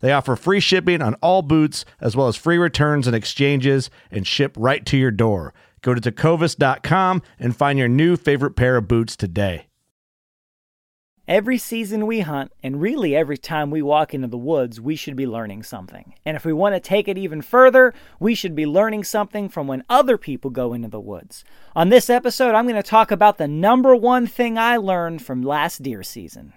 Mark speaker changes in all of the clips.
Speaker 1: They offer free shipping on all boots, as well as free returns and exchanges, and ship right to your door. Go to tecovas.com and find your new favorite pair of boots today.
Speaker 2: Every season we hunt, and really every time we walk into the woods, we should be learning something. And if we want to take it even further, we should be learning something from when other people go into the woods. On this episode, I'm going to talk about the number one thing I learned from last deer season.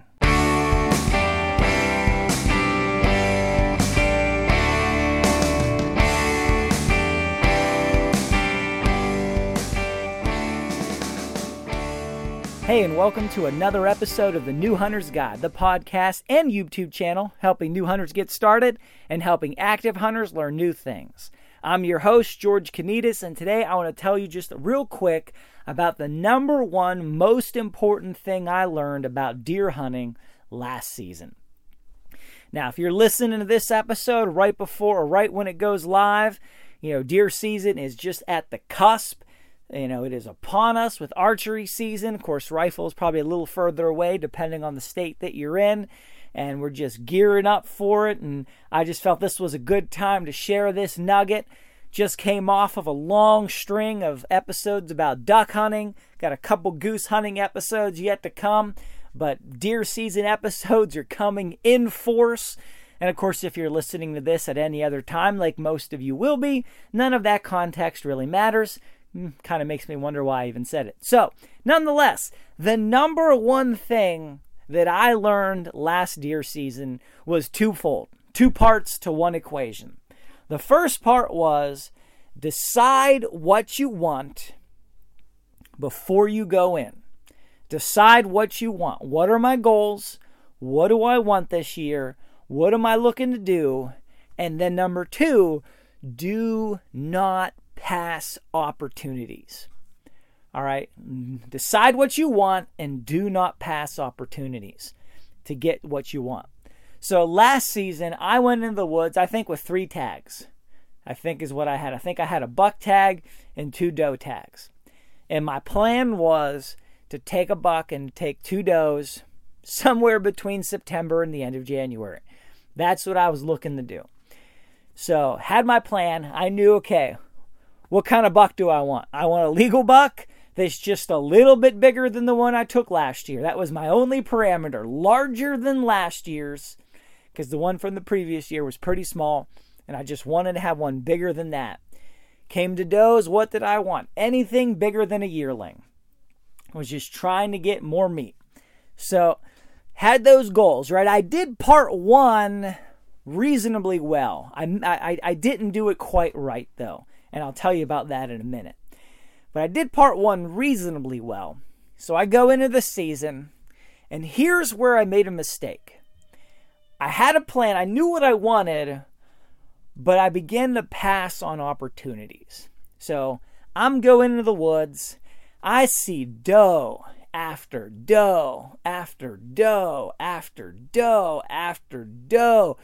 Speaker 2: Hey, and welcome to another episode of the New Hunter's Guide, the podcast and YouTube channel helping new hunters get started and helping active hunters learn new things. I'm your host, George Konetes, and today I want to tell you just real quick about the number one most important thing I learned about deer hunting last season. Now, if you're listening to this episode right before or right when it goes live, you know, deer season is just at the cusp. You know, it is upon us with archery season. Of course, rifles probably a little further away depending on the state that you're in. And we're just gearing up for it. And I just felt this was a good time to share this nugget. Just came off of a long string of episodes about duck hunting. Got a couple goose hunting episodes yet to come. But deer season episodes are coming in force. And of course, if you're listening to this at any other time, like most of you will be, none of that context really matters Hmm, kind of makes me wonder why I even said it. So, nonetheless, the number one thing that I learned last deer season was twofold two parts to one equation. The first part was decide what you want before you go in. Decide what you want. What are my goals? What do I want this year? What am I looking to do? And then number two, do not pass opportunities. All right? Decide what you want and do not pass opportunities to get what you want. So last season, I went into the woods, I think, with three tags. I think is what I had. I think I had a buck tag and two doe tags. And my plan was to take a buck and take two does somewhere between September and the end of January. That's what I was looking to do. So, had my plan. I knew, okay, what kind of buck do I want? I want a legal buck that's just a little bit bigger than the one I took last year. That was my only parameter, larger than last year's, because the one from the previous year was pretty small, and I just wanted to have one bigger than that. Came to does, what did I want? Anything bigger than a yearling. I was just trying to get more meat. So, had those goals, right? I did part one reasonably well. I, I, I didn't do it quite right, though and I'll tell you about that in a minute. But I did part one reasonably well. So I go into the season, and here's where I made a mistake. I had a plan, I knew what I wanted, but I began to pass on opportunities. So I'm going into the woods. I see doe after doe after doe after doe after doe.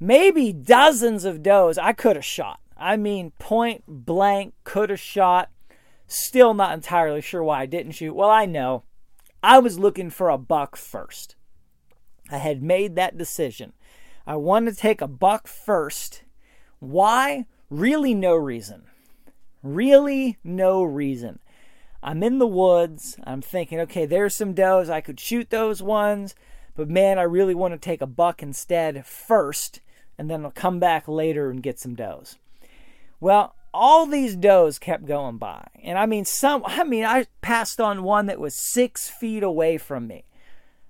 Speaker 2: Maybe dozens of does I could have shot. I mean, point blank, could have shot. Still not entirely sure why I didn't shoot. Well, I know. I was looking for a buck first. I had made that decision. I wanted to take a buck first. Why? Really, no reason. Really, no reason. I'm in the woods. I'm thinking, okay, there's some does. I could shoot those ones, but man, I really want to take a buck instead first, and then I'll come back later and get some does. Well, all these does kept going by, and I mean, some. I mean, I passed on one that was six feet away from me.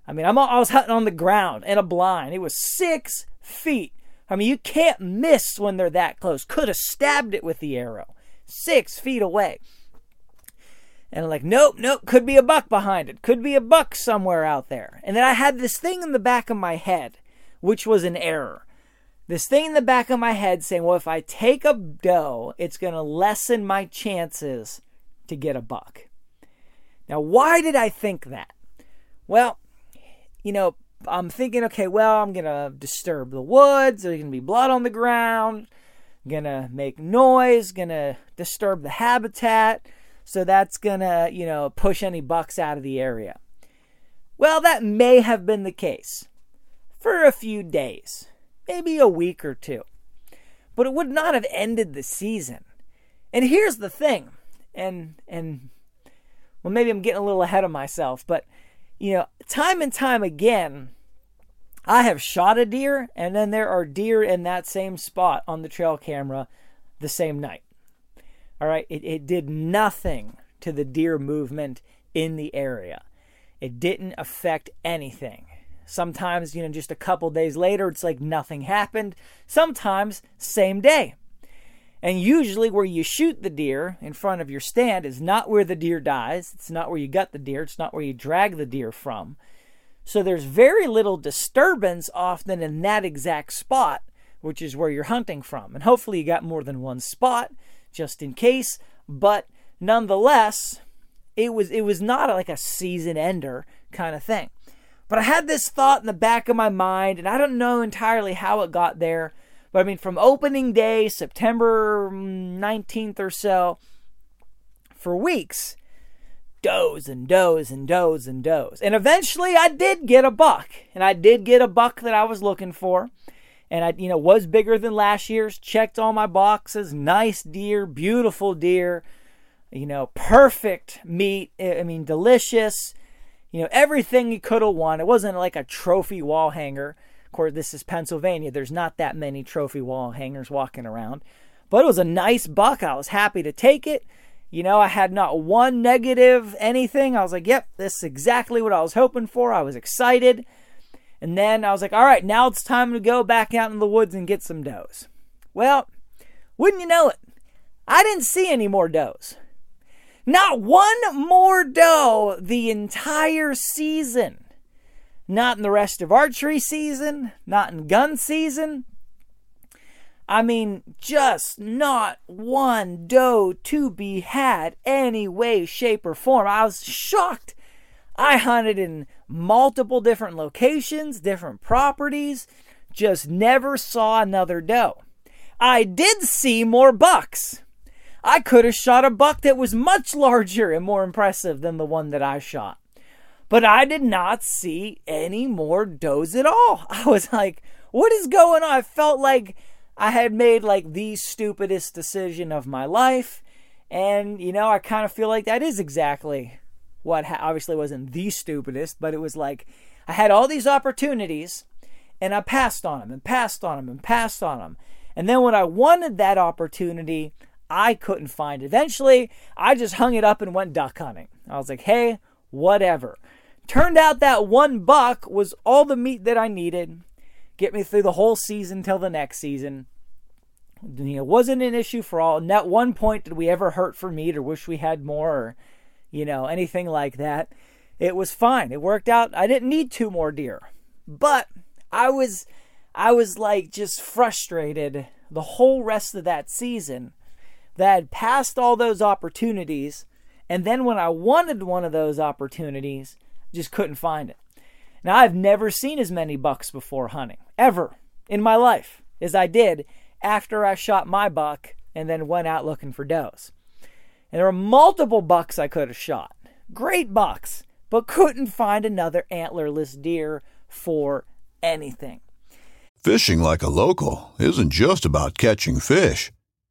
Speaker 2: I mean, I'm, I was hunting on the ground in a blind. It was six feet. I mean, you can't miss when they're that close. Could have stabbed it with the arrow, six feet away. And I'm like, nope, nope, could be a buck behind it. Could be a buck somewhere out there. And then I had this thing in the back of my head, which was an error. This thing in the back of my head saying, well, if I take a doe, it's going to lessen my chances to get a buck. Now, why did I think that? Well, you know, I'm thinking, okay, well, I'm going to disturb the woods. There's going to be blood on the ground. I'm Going to make noise. Going to disturb the habitat so that's going to, you know, push any bucks out of the area. Well, that may have been the case for a few days, maybe a week or two. But it would not have ended the season. And here's the thing, and and well maybe I'm getting a little ahead of myself, but you know, time and time again I have shot a deer and then there are deer in that same spot on the trail camera the same night. All right, it, it did nothing to the deer movement in the area. It didn't affect anything. Sometimes, you know, just a couple days later, it's like nothing happened. Sometimes, same day. And usually, where you shoot the deer in front of your stand is not where the deer dies. It's not where you got the deer. It's not where you drag the deer from. So, there's very little disturbance often in that exact spot, which is where you're hunting from. And hopefully, you got more than one spot just in case. But nonetheless, it was it was not like a season ender kind of thing. But I had this thought in the back of my mind, and I don't know entirely how it got there. But I mean, from opening day, September mm, 19th or so, for weeks, does and does and does and does. And eventually I did get a buck. And I did get a buck that I was looking for and I, you know, was bigger than last year's. Checked all my boxes. Nice deer, beautiful deer. You know, perfect meat. I mean, delicious. You know, everything you could have won. It wasn't like a trophy wall hanger. Of course, this is Pennsylvania. There's not that many trophy wall hangers walking around. But it was a nice buck. I was happy to take it. You know, I had not one negative anything. I was like, yep, this is exactly what I was hoping for. I was excited. And then I was like, all right, now it's time to go back out in the woods and get some does. Well, wouldn't you know it? I didn't see any more does. Not one more doe the entire season. Not in the rest of archery season, not in gun season. I mean, just not one doe to be had any way, shape, or form. I was shocked. I hunted in multiple different locations, different properties, just never saw another doe. I did see more bucks. I could have shot a buck that was much larger and more impressive than the one that I shot. But I did not see any more does at all. I was like, what is going on? I felt like I had made like the stupidest decision of my life. And, you know, I kind of feel like that is exactly what ha- obviously wasn't the stupidest, but it was like I had all these opportunities and I passed on them and passed on them and passed on them. And then when I wanted that opportunity, I couldn't find it. Eventually, I just hung it up and went duck hunting. I was like, hey, whatever. Turned out that one buck was all the meat that I needed, get me through the whole season till the next season. It wasn't an issue for all. At one point did we ever hurt for meat or wish we had more or you know, anything like that. It was fine. It worked out. I didn't need two more deer. But I was I was like just frustrated the whole rest of that season that I'd passed all those opportunities and then when I wanted one of those opportunities, just couldn't find it. Now I've never seen as many bucks before hunting ever in my life as I did after I shot my buck and then went out looking for does. And there were multiple bucks I could have shot. Great bucks, but couldn't find another antlerless deer for anything.
Speaker 3: Fishing like a local isn't just about catching fish.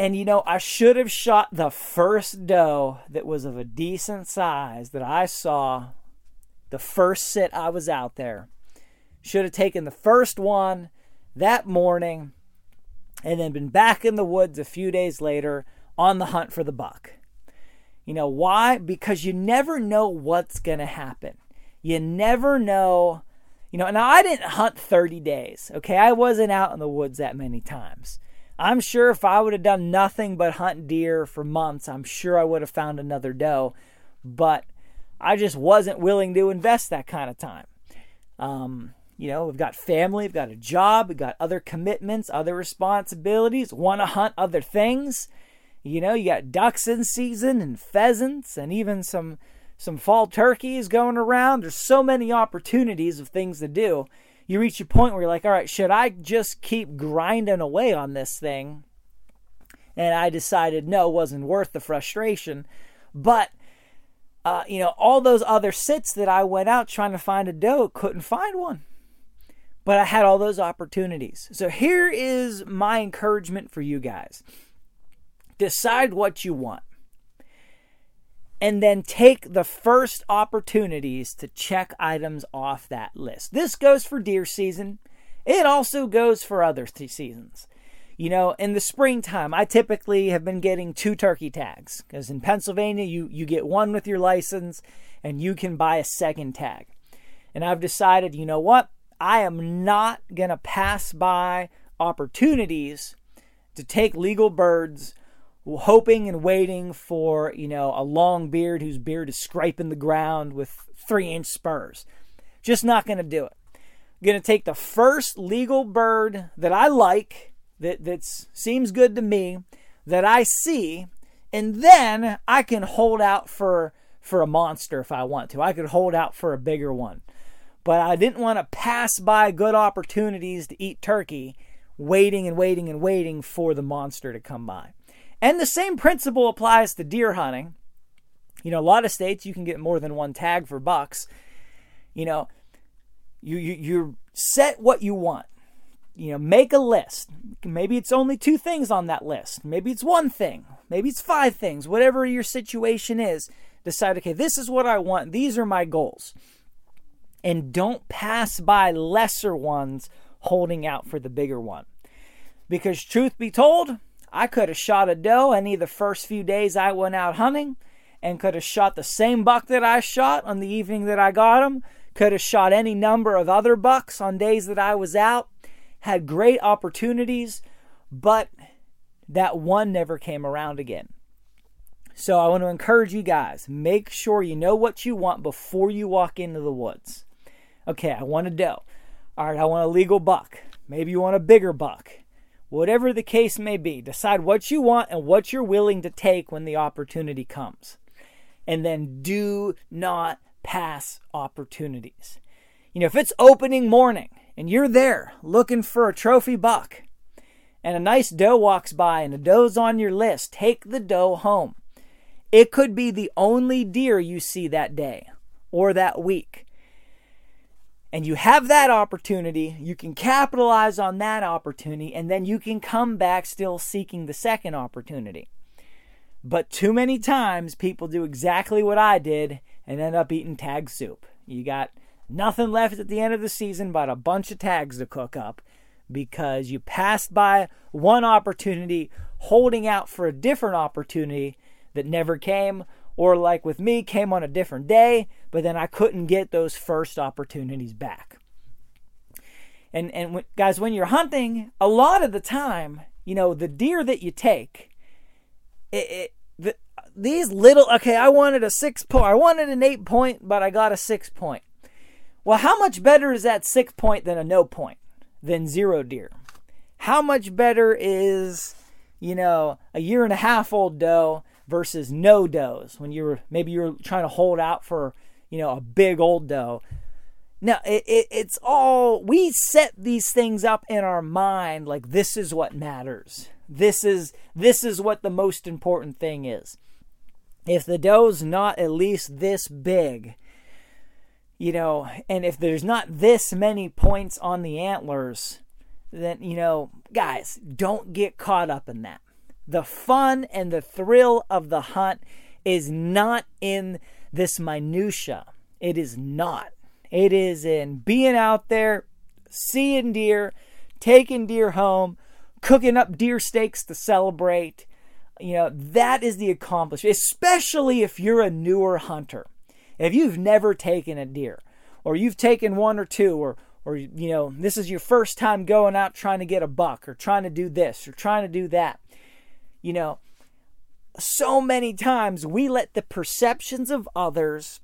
Speaker 2: And you know, I should have shot the first doe that was of a decent size that I saw the first sit I was out there. Should have taken the first one that morning and then been back in the woods a few days later on the hunt for the buck. You know why? Because you never know what's going to happen. You never know. You know, now I didn't hunt 30 days, okay? I wasn't out in the woods that many times. I'm sure if I would have done nothing but hunt deer for months, I'm sure I would have found another doe. But I just wasn't willing to invest that kind of time. Um, you know, we've got family, we've got a job, we've got other commitments, other responsibilities, want to hunt other things. You know, you got ducks in season and pheasants and even some some fall turkeys going around. There's so many opportunities of things to do. You reach a point where you're like, all right, should I just keep grinding away on this thing? And I decided no, wasn't worth the frustration. But uh, you know, all those other sits that I went out trying to find a doe, couldn't find one but I had all those opportunities. So here is my encouragement for you guys decide what you want. And then take the first opportunities to check items off that list. This goes for deer season. It also goes for other th- seasons. You know, in the springtime, I typically have been getting two turkey tags because in Pennsylvania, you, you get one with your license and you can buy a second tag. And I've decided, you know what? I am not going to pass by opportunities to take legal birds hoping and waiting for, you know, a long beard whose beard is scraping the ground with three inch spurs. Just not going to do it. I'm going to take the first legal bird that I like, that that seems good to me, that I see, and then I can hold out for for a monster if I want to. I could hold out for a bigger one but I didn't want to pass by good opportunities to eat turkey, waiting and waiting and waiting for the monster to come by. And the same principle applies to deer hunting. You know, a lot of states you can get more than one tag for bucks. You know, you you you set what you want. You know, make a list. Maybe it's only two things on that list. Maybe it's one thing. Maybe it's five things. Whatever your situation is, decide, okay, this is what I want. These are my goals and don't pass by lesser ones holding out for the bigger one. Because, truth be told, I could have shot a doe any of the first few days I went out hunting and could have shot the same buck that I shot on the evening that I got him, could have shot any number of other bucks on days that I was out, had great opportunities, but that one never came around again. So I want to encourage you guys make sure you know what you want before you walk into the woods. Okay, I want a doe. All right, I want a legal buck. Maybe you want a bigger buck. Whatever the case may be, decide what you want and what you're willing to take when the opportunity comes. And then do not pass opportunities. You know, if it's opening morning and you're there looking for a trophy buck and a nice doe walks by and a doe's on your list, take the doe home. It could be the only deer you see that day or that week and you have that opportunity, you can capitalize on that opportunity, and then you can come back still seeking the second opportunity. But too many times people do exactly what I did and end up eating tag soup. You got nothing left at the end of the season but a bunch of tags to cook up because you passed by one opportunity holding out for a different opportunity that never came or like with me came on a different day but then I couldn't get those first opportunities back. And and guys when you're hunting a lot of the time, you know, the deer that you take it, it the, these little okay, I wanted a 6 point, I wanted an 8 point, but I got a 6 point. Well, how much better is that 6 point than a no point? Than zero deer? How much better is, you know, a year and a half old doe versus no does when you were maybe you were trying to hold out for, you know, a big old doe? Now, it, it, it's all, we set these things up in our mind like this is what matters. This is, this is what the most important thing is. If the doe's not at least this big, you know, and if there's not this many points on the antlers, then, you know, guys, don't get caught up in that. The fun and the thrill of the hunt is not in this minutia. It is not. It is in being out there, seeing deer, taking deer home, cooking up deer steaks to celebrate. You know, that is the accomplishment, especially if you're a newer hunter. If you've never taken a deer, or you've taken one or two, or or you know, this is your first time going out trying to get a buck, or trying to do this, or trying to do that. You know, so many times we let the perceptions of others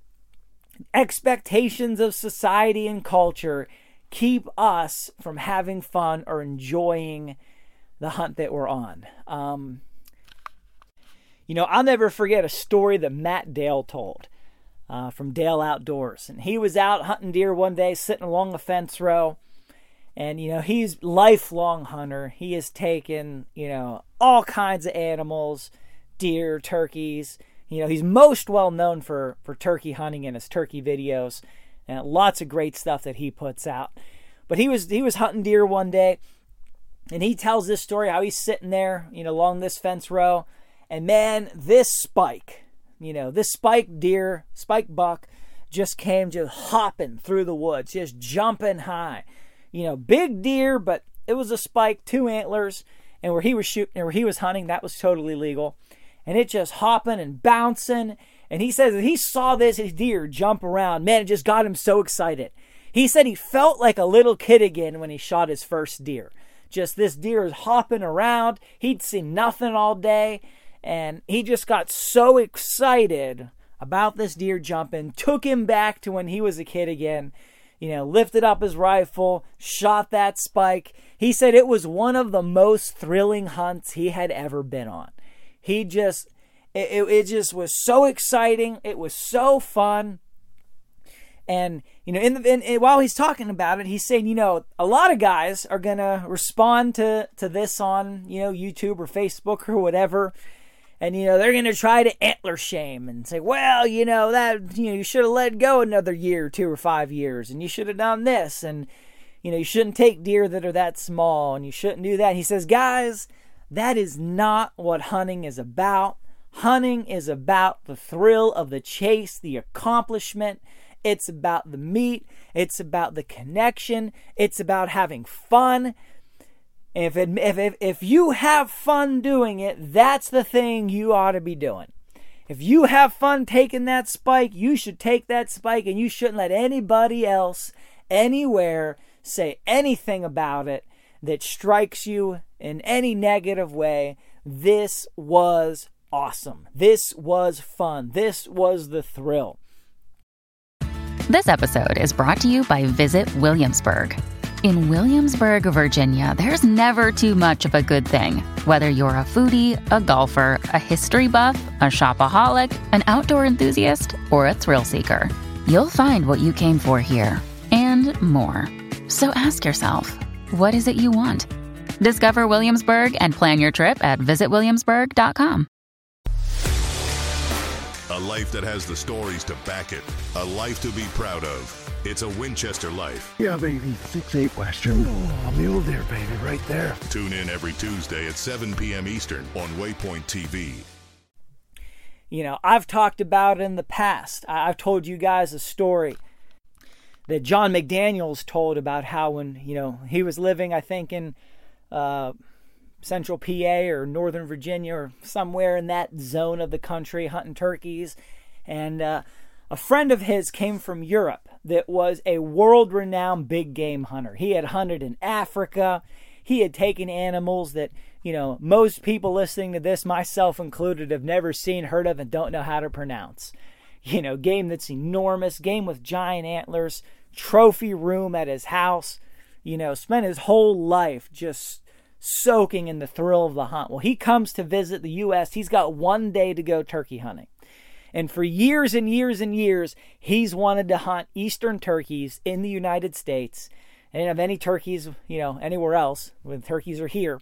Speaker 2: expectations of society and culture keep us from having fun or enjoying the hunt that we're on. Um, you know, I'll never forget a story that Matt Dale told uh, from Dale Outdoors. And he was out hunting deer one day, sitting along a fence row. And, you know, he's lifelong hunter. He has taken, you know, all kinds of animals, deer, turkeys, you know, he's most well known for for turkey hunting and his turkey videos, and lots of great stuff that he puts out. But he was he was hunting deer one day, and he tells this story how he's sitting there, you know, along this fence row, and man, this spike, you know, this spike deer, spike buck, just came just hopping through the woods, just jumping high. You know, big deer, but it was a spike, two antlers, and where he was shooting, where he was hunting, that was totally legal and it just hopping and bouncing. And he says that he saw this deer jump around. Man, it just got him so excited. He said he felt like a little kid again when he shot his first deer. Just this deer is hopping around. He'd seen nothing all day. And he just got so excited about this deer jumping, took him back to when he was a kid again. You know, lifted up his rifle, shot that spike. He said it was one of the most thrilling hunts he had ever been on. He just, it, it just was so exciting. It was so fun. And you know, in the in, in, while he's talking about it, he's saying, you know, a lot of guys are gonna respond to to this on you know YouTube or Facebook or whatever, and you know they're gonna try to antler shame and say, well, you know that you know you should have let go another year, two or five years, and you should have done this, and you know you shouldn't take deer that are that small, and you shouldn't do that. And he says, guys, that is not what hunting is about. Hunting is about the thrill of the chase, the accomplishment. It's about the meat. It's about the connection. It's about having fun. If, it, if, if, if you have fun doing it, that's the thing you ought to be doing. If you have fun taking that spike, you should take that spike and you shouldn't let anybody else anywhere say anything about it that strikes you in any negative way. This was awesome. This was fun. This was the thrill.
Speaker 4: This episode is brought to you by Visit Williamsburg. In Williamsburg, Virginia, there's never too much of a good thing. Whether you're a foodie, a golfer, a history buff, a shopaholic, an outdoor enthusiast, or a thrill seeker, you'll find what you came for here and more. So ask yourself, what is it you want? Discover Williamsburg and plan your trip at visitwilliamsburg.com.
Speaker 5: A life that has the stories to back it, a life to be proud of. It's a Winchester life.
Speaker 6: Yeah, baby. Six eight Western. Oh, mule deer, baby, right there.
Speaker 5: Tune in every Tuesday at 7 p.m. Eastern on Waypoint TV.
Speaker 2: You know, I've talked about in the past. I've told you guys a story that John McDaniels told about how when, you know, he was living, I think, in uh, central PA or northern Virginia or somewhere in that zone of the country hunting turkeys. And uh, a friend of his came from Europe that was a world renowned big game hunter. He had hunted in Africa. He had taken animals that, you know, most people listening to this, myself included, have never seen, heard of, and don't know how to pronounce. You know, game that's enormous, game with giant antlers, trophy room at his house. You know, spent his whole life just soaking in the thrill of the hunt. Well, he comes to visit the U.S. He's got one day to go turkey hunting. And for years and years and years, he's wanted to hunt eastern turkeys in the United States. And didn't have any turkeys, you know, anywhere else when turkeys are here.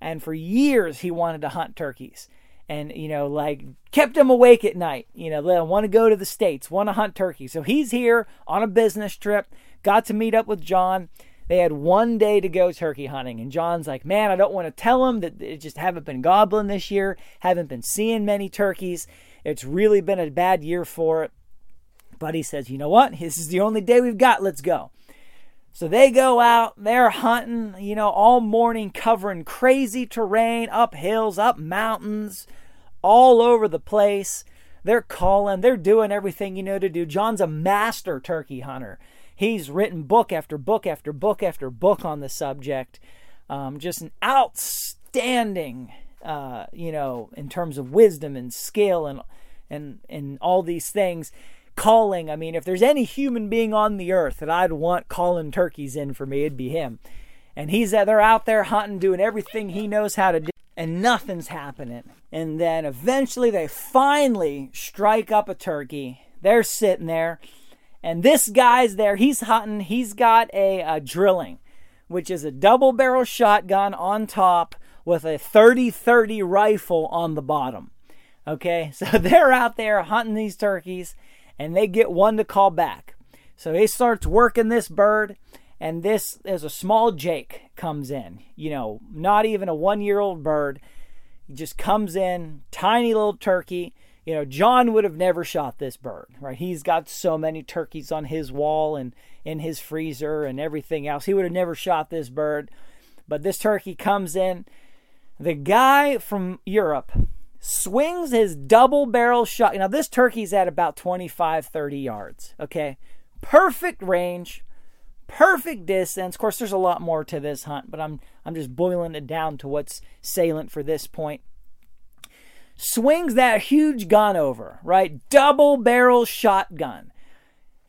Speaker 2: And for years, he wanted to hunt turkeys. And, you know, like kept him awake at night. You know, they want to go to the States, want to hunt turkeys. So he's here on a business trip, got to meet up with John. They had one day to go turkey hunting. And John's like, man, I don't want to tell them that it just haven't been gobbling this year, haven't been seeing many turkeys. It's really been a bad year for it. But he says, you know what? This is the only day we've got. Let's go. So they go out, they're hunting, you know, all morning, covering crazy terrain, up hills, up mountains, all over the place. They're calling, they're doing everything you know to do. John's a master turkey hunter. He's written book after book after book after book on the subject. Um, just an outstanding, uh, you know, in terms of wisdom and skill and and and all these things calling. I mean, if there's any human being on the earth that I'd want calling turkeys in for me, it'd be him. And he's they're out there hunting, doing everything he knows how to do, and nothing's happening. And then eventually they finally strike up a turkey. They're sitting there, and this guy's there. He's hunting. He's got a, a drilling, which is a double barrel shotgun on top with a 30 30 rifle on the bottom. Okay, so they're out there hunting these turkeys and they get one to call back. So he starts working this bird, and this is a small Jake comes in. You know, not even a one year old bird. He just comes in, tiny little turkey. You know, John would have never shot this bird, right? He's got so many turkeys on his wall and in his freezer and everything else. He would have never shot this bird. But this turkey comes in. The guy from Europe swings his double barrel shot. Now, this turkey's at about 25, 30 yards. Okay. Perfect range, perfect distance. Of course, there's a lot more to this hunt, but I'm, I'm just boiling it down to what's salient for this point. Swings that huge gun over, right? Double barrel shotgun,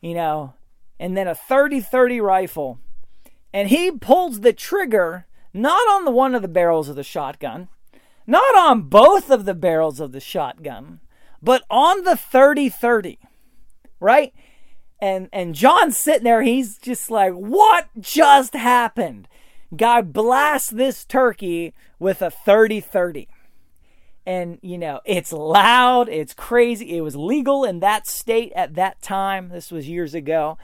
Speaker 2: you know, and then a 30 30 rifle. And he pulls the trigger not on the one of the barrels of the shotgun, not on both of the barrels of the shotgun, but on the 30 30, right? And, and John's sitting there, he's just like, what just happened? Guy blasts this turkey with a 30 30. And, you know, it's loud, it's crazy. It was legal in that state at that time. This was years ago.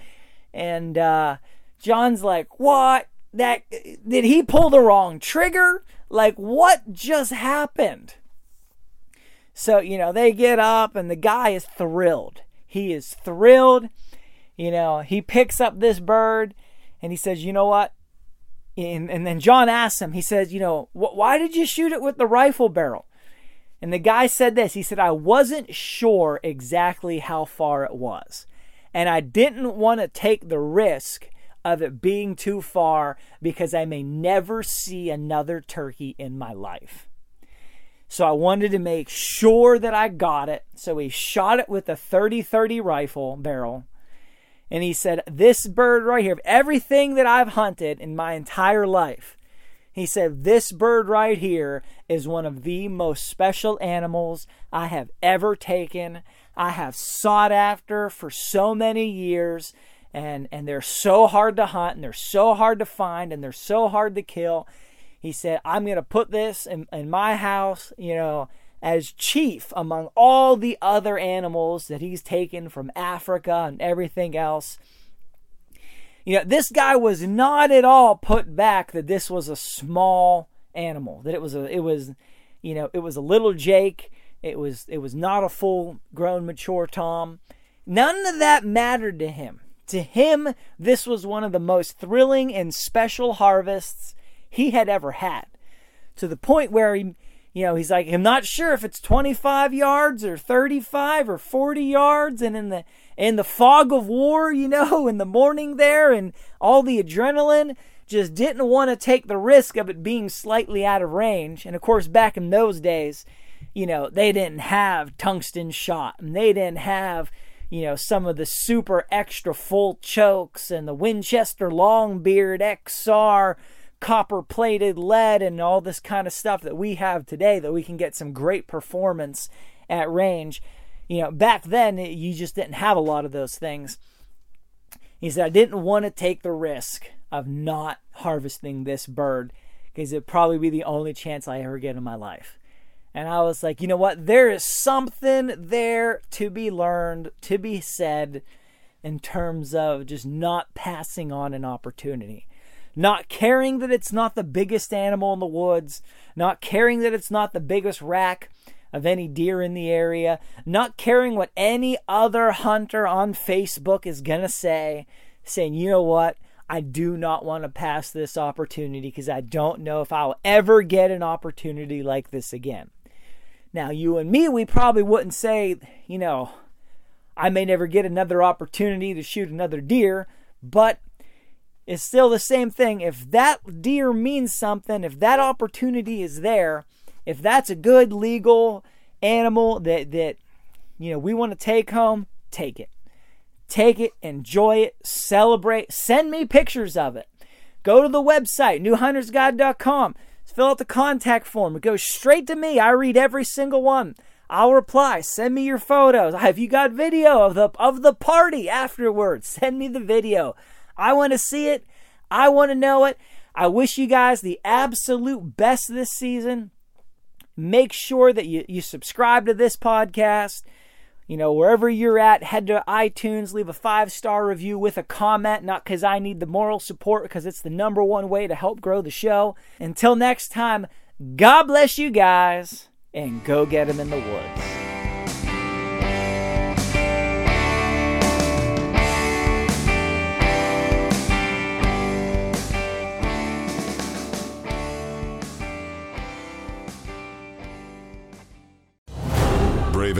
Speaker 2: And uh, John's like, what? That did he pull the wrong trigger? Like, what just happened? So, you know, they get up and the guy is thrilled. He is thrilled. You know, he picks up this bird and he says, you know what? And, and then John asks him, he says, you know, why did you shoot it with the rifle barrel? And the guy said this he said, I wasn't sure exactly how far it was. And I didn't want to take the risk of it being too far because I may never see another turkey in my life. So I wanted to make sure that I got it. So he shot it with a 30 30 rifle barrel. And he said, This bird right here, everything that I've hunted in my entire life, he said, This bird right here is one of the most special animals I have ever taken. I have sought after for so many years and and they're so hard to hunt and they're so hard to find and they're so hard to kill. He said, I'm going to put this in, in my house, you know, as chief among all the other animals that he's taken from Africa and everything else. You know, this guy was not at all put back that this was a small animal, that it was a, it was, you know, it was a little Jake It was it was not a full grown mature tom. None of that mattered to him. To him, this was one of the most thrilling and special harvests he had ever had. To the point where he you know, he's like, I'm not sure if it's 25 yards or 35 or 40 yards. And in the in the fog of war, you know, in the morning there, and all the adrenaline, just didn't want to take the risk of it being slightly out of range. And of course, back in those days, you know, they didn't have tungsten shot, and they didn't have you know, some of the super extra full chokes and the Winchester Longbeard XR copper plated lead and all this kind of stuff that we have today that we can get some great performance at range. You know, back then you just didn't have a lot of those things. He said, I didn't want to take the risk of not harvesting this bird because it'd probably be the only chance I ever get in my life. And I was like, you know what? There is something there to be learned, to be said in terms of just not passing on an opportunity not caring that it's not the biggest animal in the woods, not caring that it's not the biggest rack of any deer in the area, not caring what any other hunter on Facebook is going to say, saying, you know what? I do not want to pass this opportunity because I don't know if I'll ever get an opportunity like this again. Now, you and me, we probably wouldn't say, you know, I may never get another opportunity to shoot another deer, but it's still the same thing. If that deer means something, if that opportunity is there, if that's a good legal animal that that you know we want to take home, take it. Take it, enjoy it, celebrate, send me pictures of it. Go to the website, newhuntersguide.com. Fill out the contact form. It goes straight to me. I read every single one. I'll reply. Send me your photos. Have you got video of the of the party afterwards? Send me the video. I want to see it. I want to know it. I wish you guys the absolute best this season. Make sure that you, you subscribe to this podcast. You know, wherever you're at, head to iTunes, leave a five star review with a comment, not because I need the moral support, because it's the number one way to help grow the show. Until next time, God bless you guys, and go get them in the woods.